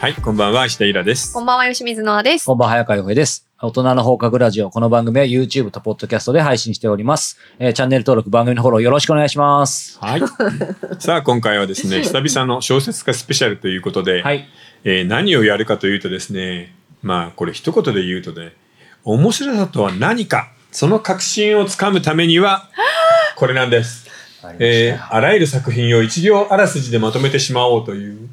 はい、こんばんは、石田イラです。こんばんは、吉水のあです。こんばんは、早川洋平です。大人の放課後ラジオ。この番組は YouTube と Podcast で配信しております。えーチャンネル登録、番組のフォローよろしくお願いします。はい。さあ、今回はですね、久々の小説家スペシャルということで、はい。えー何をやるかというとですね、まあ、これ一言で言うとね、面白さとは何か、その確信をつかむためには、これなんです。えーあらゆる作品を一行あらすじでまとめてしまおうという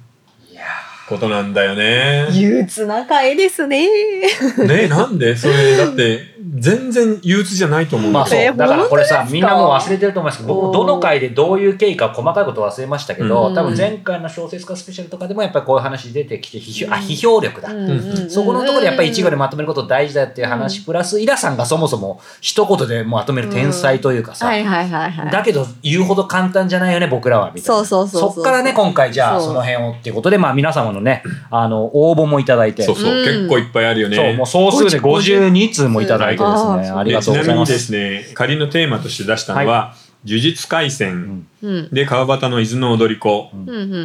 ことなんだよね。憂鬱な回ですね。ねえなんで？それ、だって、全然憂鬱じゃないと思うんまあそうだからこれさみんなもう忘れてると思いますけど、僕どの回でどういう経緯か細かいこと忘れましたけど、うん多分前回の小説家スペシャルとかでもやっぱりこういう話出てきて、批評、あ、批評力だ。んそこのところでやっぱり一行でまとめること大事だっていう話、プラス、イラさんがそもそも一言でまとめる天才というかさ、はいはいはいはい。だけど言うほど簡単じゃないよね、僕らは。みたいな。そうそうそうそうそっからね、今回じゃあその辺をっていうことで、まあ皆様のね、あの、応募もいただいて。そうそう、うん。結構いっぱいあるよね。そう、もう総数で52通もいただいてですね、うんありがとうございま。でちなみにですすね仮のテーマとして出したのは「呪術廻戦」うん。で川端の伊豆の踊り子、う。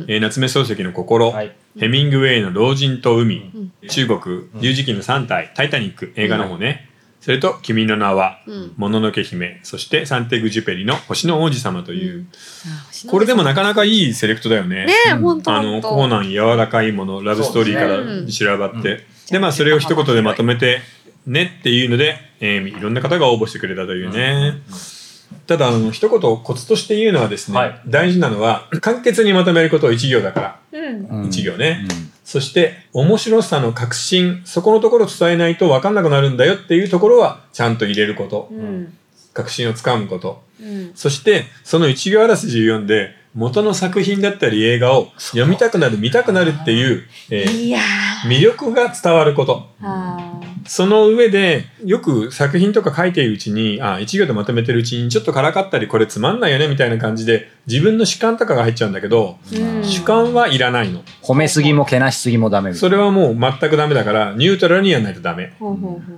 えー夏目漱石の心、はい。ヘミングウェイの老人と海、ん。中国十字記の3体「タイタニック」映画の方ね、それと「君の名は」うん。もののけ姫」そしてサンテグジュペリの「星の王子様」という、あこれでもなかなかいいセレクトだよね。ねえ、うん。ほんと。あ。のコーナン柔らかいものラブストーリーから修羅場って、うん。でまあそれを一言でまとめてねっていうので、えーいろんな方が応募してくれたというね、ただあの一言コツとして言うのはですね、はい。大事なのは簡潔にまとめることを一行だから、うん。うん。一行ね、うんそして面白さの確信そこのところを伝えないと分かんなくなるんだよっていうところはちゃんと入れること。うん。確信をつかむこと。うん。そしてその一行あらすじを読んで元の作品だったり映画を読みたくなる見たくなるっていう、えー魅力が伝わることその上でよく作品とか書いているうちにあ一行でまとめてるうちにちょっとからかったりこれつまんないよねみたいな感じで自分の主観とかが入っちゃうんだけど、ー。うん。主観はいらないの褒めすぎもけなしすぎもダメそれはもう全くダメだからニュートラルにやらないとダメ。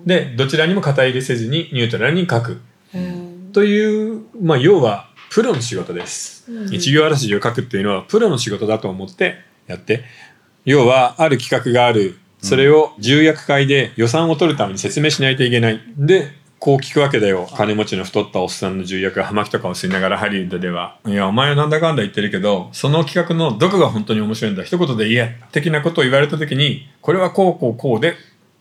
でどちらにも肩入れせずにニュートラルに書くうん。という、まあ、要はプロの仕事です、うん一行あらすじを書くっていうのはプロの仕事だと思ってやって要はある企画があるそれを重役会で予算を取るために説明しないといけない。でこう聞くわけだよ。金持ちの太ったおっさんの重役が葉巻とかを吸いながらハリウッドでは。いやお前はなんだかんだ言ってるけどその企画のどこが本当に面白いんだ一言で言え的なことを言われた時にこれはこうこうこうで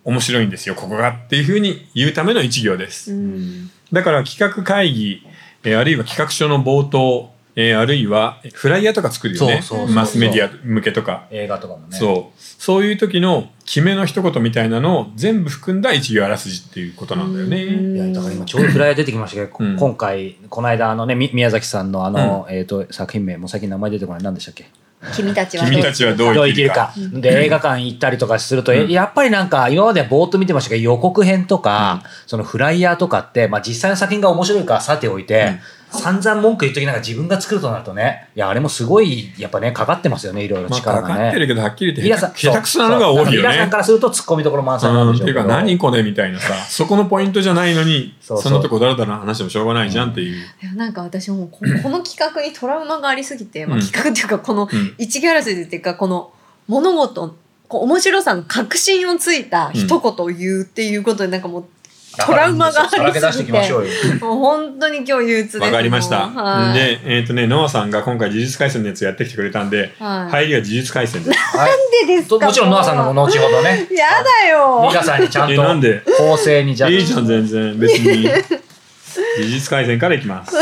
面白いんですよ。ここがっていうふうに言うための一行です。うん。だから企画会議、えーあるいは企画書の冒頭、えーあるいはフライヤーとか作るよね。そうそうそうマスメディア向けとか、映画とかもね。そう。そういう時の決めの一言みたいなのを全部含んだ一行あらすじっていうことなんだよね。うんいや、だから今ちょうどフライヤー出てきましたけど、うん。今回、この間あのね、み宮崎さんのあの、えっ、と、作品名、もう最近名前出てこない、何でしたっけ？君たちはどう君たちはどうどう生きるか。生きるか。で、映画館行ったりとかすると、えうん。やっぱりなんか、今まではぼーっと見てましたけど、予告編とか、そのフライヤーとかって、まあ実際の作品が面白いかさておいて、散々文句言っときながら自分が作るとなるとね、いや、あれもすごい、やっぱね、かかってますよね、いろいろまあ、力がね。かかってるけどはっきり言って下手くそなのが多いよねそうイラさんか。らすると突っ込みどころ満載なんうん、っでしてょうけど。いうか何これみたいなさそこのポイントじゃないのにそうそうそのとこだらだら話してもしょうがないじゃんっていう。いやなんか私もうここの企画にトラウマがありすぎて、まあ、うん企画っていうかこのうん一ギャラスっていうかこの物事こう面白さの確信をついた一言を言うっていうことでなんかもうトラウマがありすぎて。もう本当に今日憂鬱ですわかりました。いで、えっ、とね、ノアさんが今回、呪術廻戦のやつやってきてくれたんで、はい入りは呪術廻戦です。はいなんでですかともちろんノアさんのも後ほどね、やだよ皆さんにちゃんえなんで？と構成にじゃいいじゃん、全然。別に。呪術廻戦からいきます。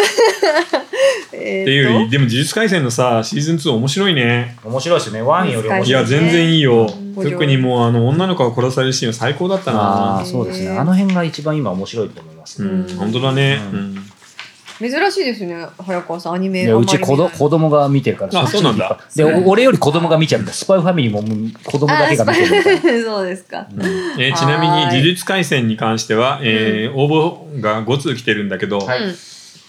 えーっていうより、でも呪術廻戦のさ、シーズン2面白いね。面白いですね。ワンより面白い。いや、全然いいよ。うん。特にもう、あの、女の子が殺されるシーンは最高だったあな。あ、。そうですね。あの辺が一番今面白いと思います。うん、うん本当だね。ううん。珍しいですね早川さん。アニメいやうち子ど子供が見てるからあそうなんだ。でお俺より子供が見ちゃうんだ。スパイファミリーも子供だけが見てるそうですか。うん。えーちなみに呪術廻戦に関しては、えー応募が5通来てるんだけど、はいうん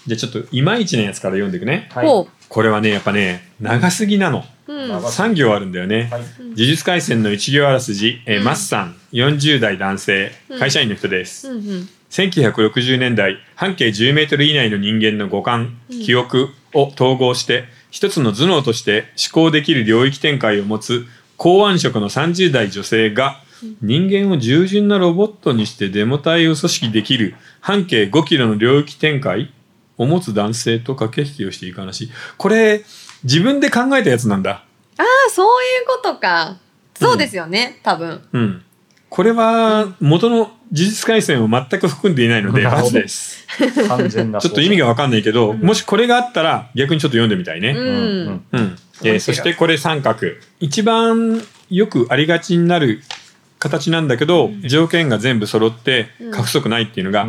じゃあちょっといまいちなやつから読んでいくね。はい。ほこれはね、やっぱね、長すぎなの。ううん。まあ3行あるんだよね。はい。呪術廻戦の1行あらすじ、えーうん。マッサン、40代男性う、ん。会社員の人です。うんうん。1960年代、半径10メートル以内の人間の五感、うん。記憶を統合して、一つの頭脳として思考できる領域展開を持つ公安職の30代女性が人間を従順なロボットにしてデモ隊を組織できる半径5キロの領域展開を持つ男性と駆け引きをしていく話。これ自分で考えたやつなんだ。ああそういうことか。そうですよね、多分。うん。これは元の事実回線を全く含んでいないので罰です。完全なちょっと意味がわかんないけど、もしこれがあったら逆にちょっと読んでみたいね。うん、うん。うん。えーそしてこれ三角。一番よくありがちになる形なんだけど、条件が全部揃って過不足ないっていうのが、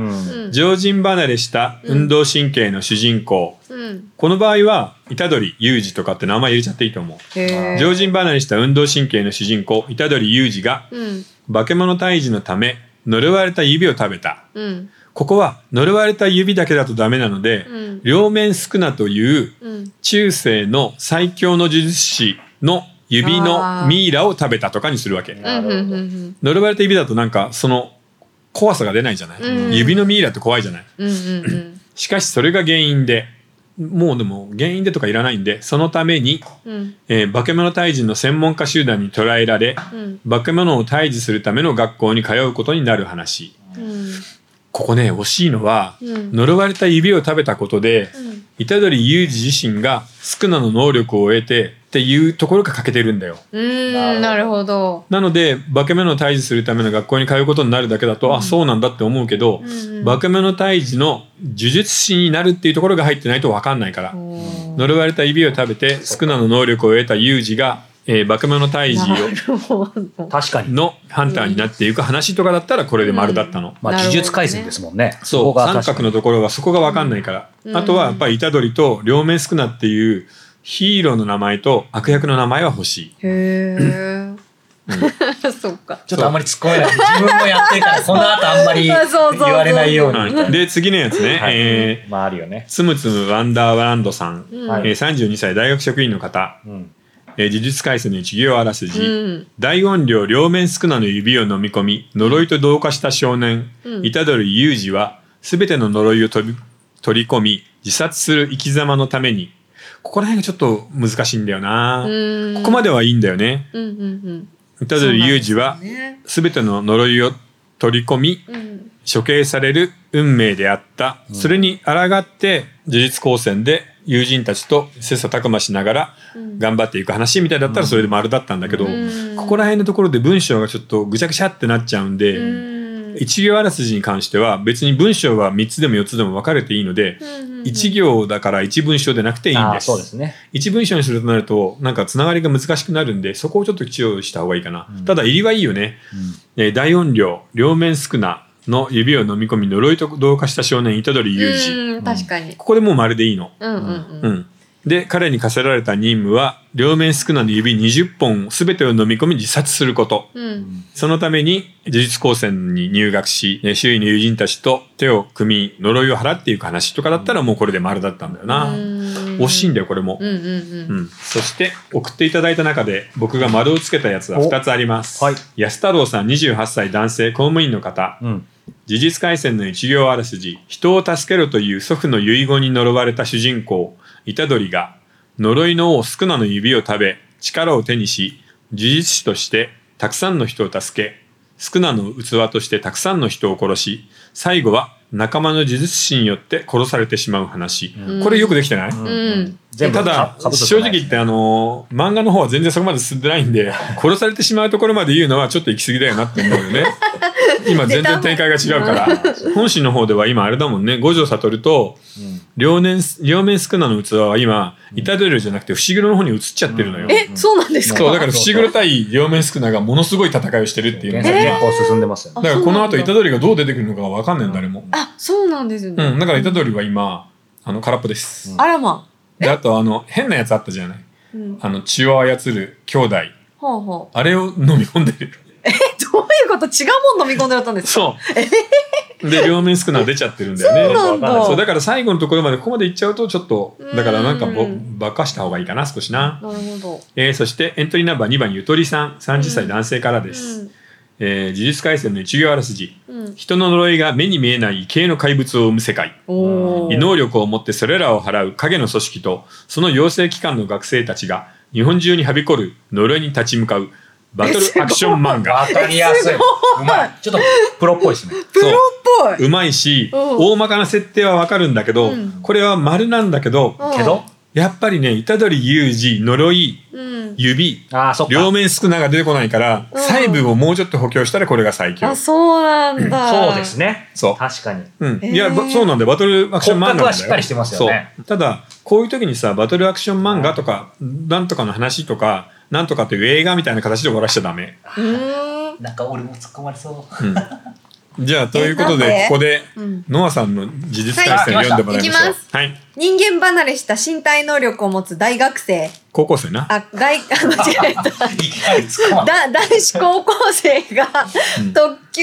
常人離れした運動神経の主人公。うん。この場合は、虎杖裕二とかって名前入れちゃっていいと思う。常人離れした運動神経の主人公、虎杖裕二が、うん。化け物退治のため、呪われた指を食べた。うん。ここは呪われた指だけだとダメなので、うん。両面スクナといううん。中世の最強の呪術師の指のミイラを食べたとかにするわけ。呪われた指だとなんかその怖さが出ないじゃない、うん。指のミイラって怖いじゃない。うんうんうん。しかしそれが原因でもうでも原因でとかいらないんでそのために、うん。えー化け物退治の専門家集団に捕らえられうん。化け物を退治するための学校に通うことになる話。うんここね惜しいのは、うん。呪われた指を食べたことで、うん。虎杖裕二自身がスクナの能力を得てっていうところが欠けてるんだよ。うーんなるほど。なので化け物を退治するための学校に通うことになるだけだと、あそうなんだって思うけど、うんうん。化け物退治の呪術師になるっていうところが入ってないと分かんないから、呪われた指を食べてスクナの能力を得た裕二が、えー化け物退治なるほど。確かに。のハンターになっていく話とかだったらこれで丸だったの。まあ、なるほどね。呪術廻戦ですもんね。そう。三角のところはそこが分かんないから、うん。あとはやっぱり虎杖と両面スクナっていうヒーローの名前と悪役の名前は欲しい。へえ そっか。ちょっとあんまり突っ込めない。自分もやってるから、この後あんまり 言われないように。で次のやつね、はい。えーまあ、あるよね。つむつむワンダーランドさん、うん。はい。えー32歳大学職員の方、うん。えー呪術廻戦の一行あらすじ、うん。大音量両面スクナの指を飲み込み呪いと同化した少年うん。虎杖裕二は全ての呪いを取り取り込み自殺する生き様のために。ここら辺がちょっと難しいんだよな、うん。ここまではいいんだよね。虎杖裕二は全ての呪いを取り込みうん。処刑される運命であった、それに抗って呪術高専で友人たちと切磋琢磨しながらうん。頑張っていく話みたいだったらそれで丸だったんだけど、うん。ここら辺のところで文章がちょっとぐちゃぐちゃってなっちゃうんで、うん。一行あらすじに関しては別に文章は3つでも4つでも分かれていいので、うん一行だから一文章でなくていいんです。そうですね。一文章にするとなるとなんかつながりが難しくなるん。でそこをちょっと注意した方がいいかな、ただ入りはいいよね、えー大音量両面少なの指を飲み込み呪いと同化した少年虎杖裕二、うん確かに。ここでもうまるでいいの、うんうんううん。ん、で彼に課せられた任務は両面少なの指20本全てを飲み込み自殺すること。うん。そのために呪術高専に入学しね周囲の友人たちと手を組み呪いを払っていく話とかだったらもうこれで丸だったんだよな、惜しいんだよこれも、うんうんうん。うん、そして送っていただいた中で僕が丸をつけたやつは2つあります。お。はい。安太郎さん28歳男性公務員の方。うん。事実回戦の一行あらすじ。人を助けろという祖父の遺言に呪われた主人公、虎杖が呪いの王スクナの指を食べ力を手にし、呪術師としてたくさんの人を助け、スクナの器としてたくさんの人を殺し、最後は仲間の呪術師によって殺されてしまう話。これよくできてない、ん全部ただ正直言ってあのー漫画の方は全然そこまで進んでないんで、殺されてしまうところまで言うのはちょっと行き過ぎだよなって思うよね。今全然展開が違うから。本心の方では今あれだもんね、五条悟と両面、両面スクナの器は今、板ドリルじゃなくて伏黒の方に移っちゃってるのよ。えそうなんですか？そう、だから伏黒対両面スクナがものすごい戦いをしてるっていうの原が進んでますよね。だからこの後板ドリがどう出てくるのかわかんないんだ、誰も。あそうなんですねうん、だから板ドリは今、あの、空っぽです。あらまで、あとあの、変なやつあったじゃない？うんあの、血を操る兄弟。ほうほうあれを飲み込んでる。えどういうこと？違うもん飲み込んでやったんですかそう。で、両面少な出ちゃってるんだよね。そうなんだそうだから最後のところまでここまで行っちゃうとちょっと、だからなんかぼうんばっかした方がいいかな、少しな。なるほどえーそしてエントリーナンバー2番ゆとりさん、30歳男性からです。えー、呪術廻戦の一行あらすじ。うんうん人の呪いが目に見えない異形の怪物を生む世界。異能力を持ってそれらを払う影の組織とその養成機関の学生たちが日本中にはびこる呪いに立ち向かうバトルアクション漫画。わかりやすい。うまい。ちょっとプロっぽいですね。プロっぽい。うまいし、うん大まかな設定はわかるんだけど、うんこれは丸なんだけど、うんけど、やっぱりね、虎杖裕二、呪い、うん。指、ああ、そっか。両面少なが出てこないから、うん細部をもうちょっと補強したらこれが最強あ、。そうなんだ。そうですね。そう確かに。うん。へーいや、ばそうなんだよ。バトルアクション漫画なんだよ。骨格はしっかりしてますよねそう。ただ、こういう時にさ、バトルアクション漫画とか、なんとかの話とか、なんとかっていう映画みたいな形で終わらしちゃダメ。うーん。なんか俺も突っ込まれそう。うん。じゃあ、ということでで、ここでうん、ノアさんの呪術廻戦をはい読んでもらいましょういき。はい。人間離れした身体能力を持つ大学生。高校生な？あ、外、あ、間違えた。だ男子高校生がうん特級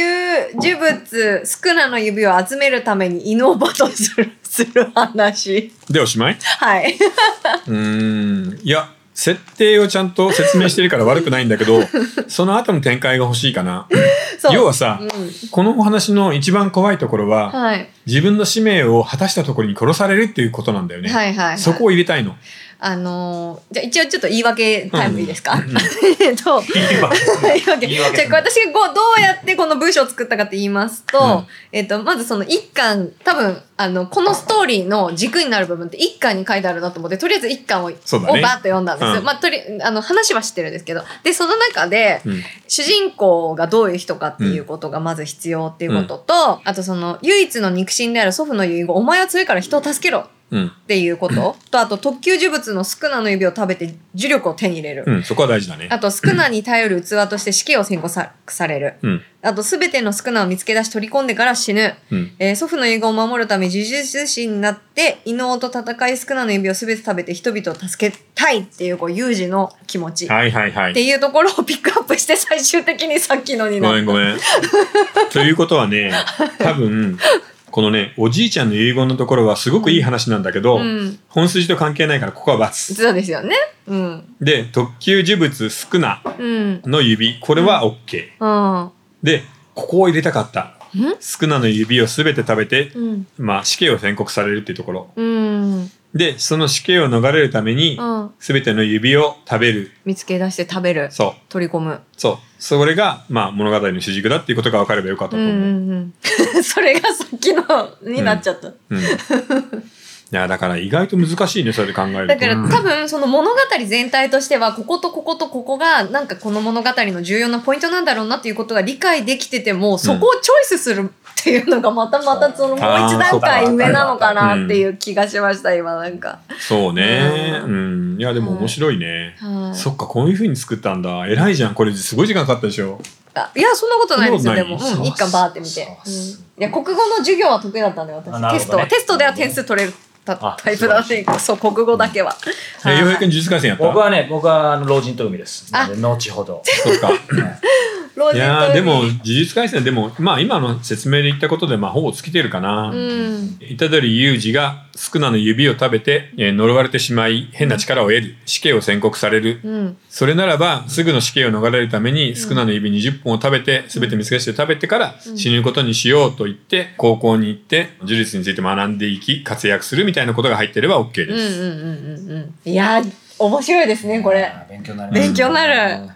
呪物スクナの指を集めるために犬をバトルするする話で、おしまいはい。うーん。いや、設定をちゃんと説明してるから悪くないんだけど、その後の展開が欲しいかな。要はさ、うんこのお話の一番怖いところは、はい。自分の使命を果たしたところに殺されるっていうことなんだよね。はいはいはいそこを入れたいの。あのーじゃあ一応ちょっと言い訳タイムいいですか、えっと、言い訳。じゃあ私がこうどうやってこの文章を作ったかって言いますと、うん。えっと、まずその一巻、多分、あの、このストーリーの軸になる部分って一巻に書いてあるなと思って、とりあえず一巻を、をバーッと読んだんですよ。うん。まあ、とり、あの、話は知ってるんですけど。で、その中で、うん。主人公がどういう人かっていうことがまず必要っていうことと、あとその、唯一の肉親である祖父の遺言、お前は強いから人を助けろうん。っていうことと、あと特級呪物のスクナの指を食べて呪力を手に入れる。うん、そこは大事だね。あと、スクナに頼る器として死刑を宣告さされる。うん。あと、すべてのスクナを見つけ出し取り込んでから死ぬ。うん。えー祖父の遺言を守るため、呪術師になって、異能と戦い、スクナの指をすべて食べて人々を助けたいっていう、こう、有事の気持ち。はいはいはい。っていうところをピックアップして、最終的にさっきのになった。ごめんごめん。ということはね、多分、このね、おじいちゃんの遺言のところはすごくいい話なんだけど、うん。本筋と関係ないからここは×。そうですよね。うん。で、特級呪物少なうん。の指、これは OK。うん。で、ここを入れたかった。ん少なの指をすべて食べて、うん。まあ死刑を宣告されるっていうところ。うん。で、その死刑を逃れるために、うん。すべての指を食べる。見つけ出して食べる。そう。取り込む。そう。それが、まあ物語の主軸だっていうことが分かればよかったと思う。うんうんうん。それがさっきのになっちゃった。うん。いや、だから意外と難しいね、それで考えると。だからうん多分その物語全体としてはこことこことここがなんかこの物語の重要なポイントなんだろうなっていうことが理解できててもそこをチョイスするっていうのがまたまたそのもう一段階上なのかなっていう気がしました今なんか。そうね。ううん。いや、でも面白いね。はいそっか、こういう風に作ったんだ。偉いじゃん。これすごい時間かかったでしょ。あいやそんなことないですよでも、うん、一巻バーって見て、うん、いや国語の授業は得意だったんであ私、ねテストはテストでは点数取れるタあタイプだってそう国語だけは。え、洋平君呪術廻戦やった？僕はね、僕はあの老人と海です。後ほど。そっか。いやでも、海呪術廻戦でも、まあ今の説明で言ったことで、まあほぼ尽きてるかな。うん。虎杖裕二が宿儺の指を食べて、えー呪われてしまい変な力を得る死刑を宣告される、うん。それならばすぐの死刑を逃れるために宿儺の指20本を食べて全て見つけ出して食べてから死ぬことにしようと言って高校に行って呪術について学んでいき活躍するみたいなことが入ってれば OK です、うんうんうんうんうん。いやー面白いですねこれ。勉強になります。勉強になる。い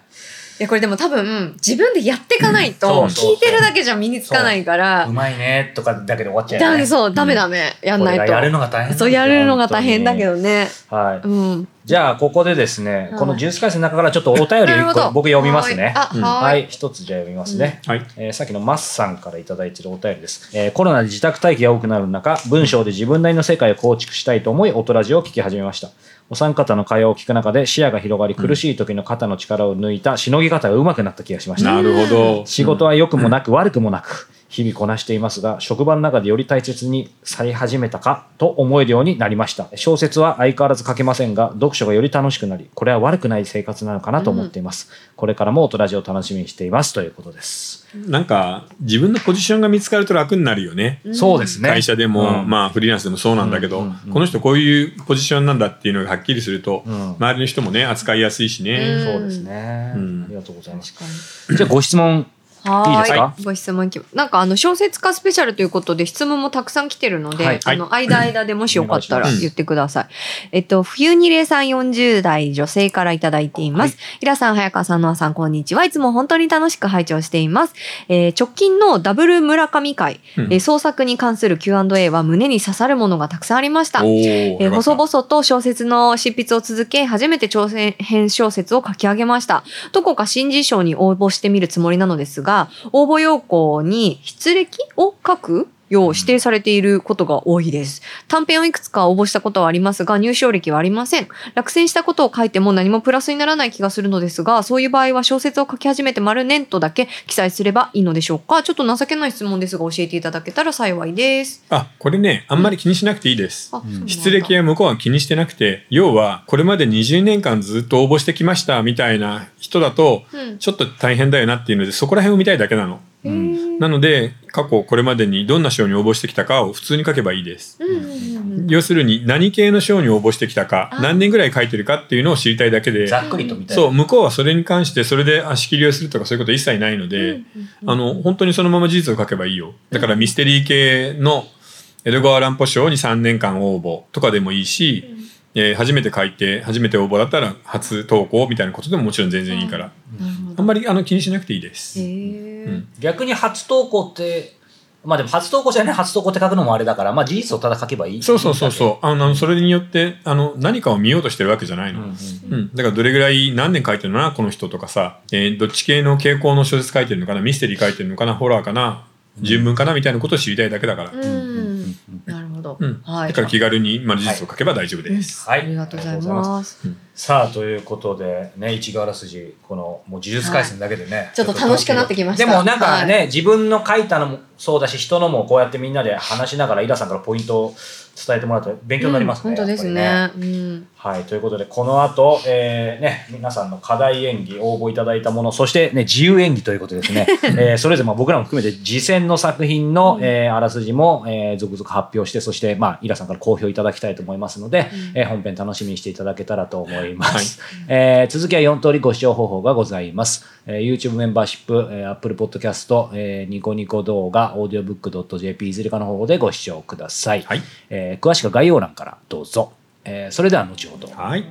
やこれでも多分自分でやっていかないと聞いてるだけじゃ身につかないからう。まいねとかだけで終わっちゃうよね。ダメそうダメダメやんないこれがやるのが大変そうやるのが大変だけどね。はい。うんじゃあ、ここでですね、はい。この呪術廻戦の中からちょっとお便りを個僕読みますね。はい。一つじゃあ読みますね。はい。えーさっきのマスさんからいただいているお便りです、えーコロナで自宅待機が多くなる中、文章で自分なりの世界を構築したいと思い、オトラジオを聞き始めました。お三方の会話を聞く中で視野が広がり、苦しい時の肩の力を抜いたしのぎ方が上手くなった気がしました。なるほど。仕事は良くもなく悪くもなく、日々こなしていますが、職場の中でより大切にされ始めたかと思えるようになりました。小説は相変わらず書けませんが、読書がより楽しくなり、これは悪くない生活なのかなと思っています。これからもオトラジオを楽しみにしています。ということです。なんか自分のポジションが見つかると楽になるよね、そうですね。会社でも、うん。まあフリーランスでもそうなんだけど、うんうんうんこの人こういうポジションなんだっていうのがはっきりすると、うん。周りの人もね扱いやすいしね、うん。そうですね、うん。ありがとうございます。じゃあご質問はいですか？ご質問いきなんかあの小説家スペシャルということで質問もたくさん来てるので、はいあの間間でもしよかったら言ってください。えっと、冬にれさん40代女性からいただいています。イラさん、早川さん、ノアさん、こんにちは。いつも本当に楽しく拝聴しています。えー直近のダブル村上会、うんえー創作に関する Q&A は胸に刺さるものがたくさんありました。おえーー細々と小説の執筆を続け、初めて挑戦編小説を書き上げました。どこか新人賞に応募してみるつもりなのですが、応募要項に筆歴を書くよう指定されていることが多いです。短編をいくつか応募したことはありますが、入賞歴はありません。落選したことを書いても何もプラスにならない気がするのですが、そういう場合は小説を書き始めて丸年とだけ記載すればいいのでしょうか？ちょっと情けない質問ですが、教えていただけたら幸いです。あ、これね、あんまり気にしなくていいです。うなんだ出歴は向こうは気にしてなくて、要は、これまで20年間ずっと応募してきましたみたいな人だと、うんちょっと大変だよなっていうので、そこら辺を見たいだけなの。なので、過去これまでにどんな賞に応募してきたかを普通に書けばいいです。要するに、何系の賞に応募してきたかあ、何年ぐらい書いてるかっていうのを知りたいだけで、ざっくりとみたいな。そう、向こうはそれに関して、それで足切りをするとかそういうこと一切ないので、うんうんうんあの、本当にそのまま事実を書けばいいよ。だからミステリー系の江戸川乱歩賞に3年間応募とかでもいいし、えー初めて書いて、初めて応募だったら初投稿みたいなことでももちろん全然いいから、あんまりあの気にしなくていいです。へうーん逆に初投稿って、まあでも初投稿じゃない初投稿って書くのもあれだから、まあ事実をただ書けばいい。そうそうそうそう。あの、それによって、あの、何かを見ようとしてるわけじゃないうん。うの。んうん。だからどれぐらい何年書いてるのかな、この人とかさ、えーどっち系の傾向の小説書いてるのかな、ミステリー書いてるのかな、ホラーかな、純文かなみたいなことを知りたいだけだから。うんなるほど。うん。はい。だから気軽に、まあ、事実を書けば大丈夫です。はい。ありがとうございます。さあ、ということで、ね、一河原筋、この、もう呪術廻戦だけでね。ちょっと楽しくなってきましたでもなんかね、自分の書いたのもそうだし、人のもこうやってみんなで話しながら、イラさんからポイントを伝えてもらうと勉強になりますね。うん本当ですやっぱりね。うん。はい、ということで、この後、えーね、皆さんの課題演技、応募いただいたもの、そして、ね、自由演技ということでですね、えーそれぞれまあ僕らも含めて、次戦の作品の、えーあらすじも、えー続々発表して、そして、まあ、イラさんから好評いただきたいと思いますので、えー本編楽しみにしていただけたらと思います。えー続きは4通りご視聴方法がございます。えー YouTube メンバーシップ、えー Apple Podcast、えーニコニコ動画、audiobook.jp いずれかの方法でご視聴ください。はいえー詳しくは概要欄からどうぞ。えーそれでは後ほど。はい。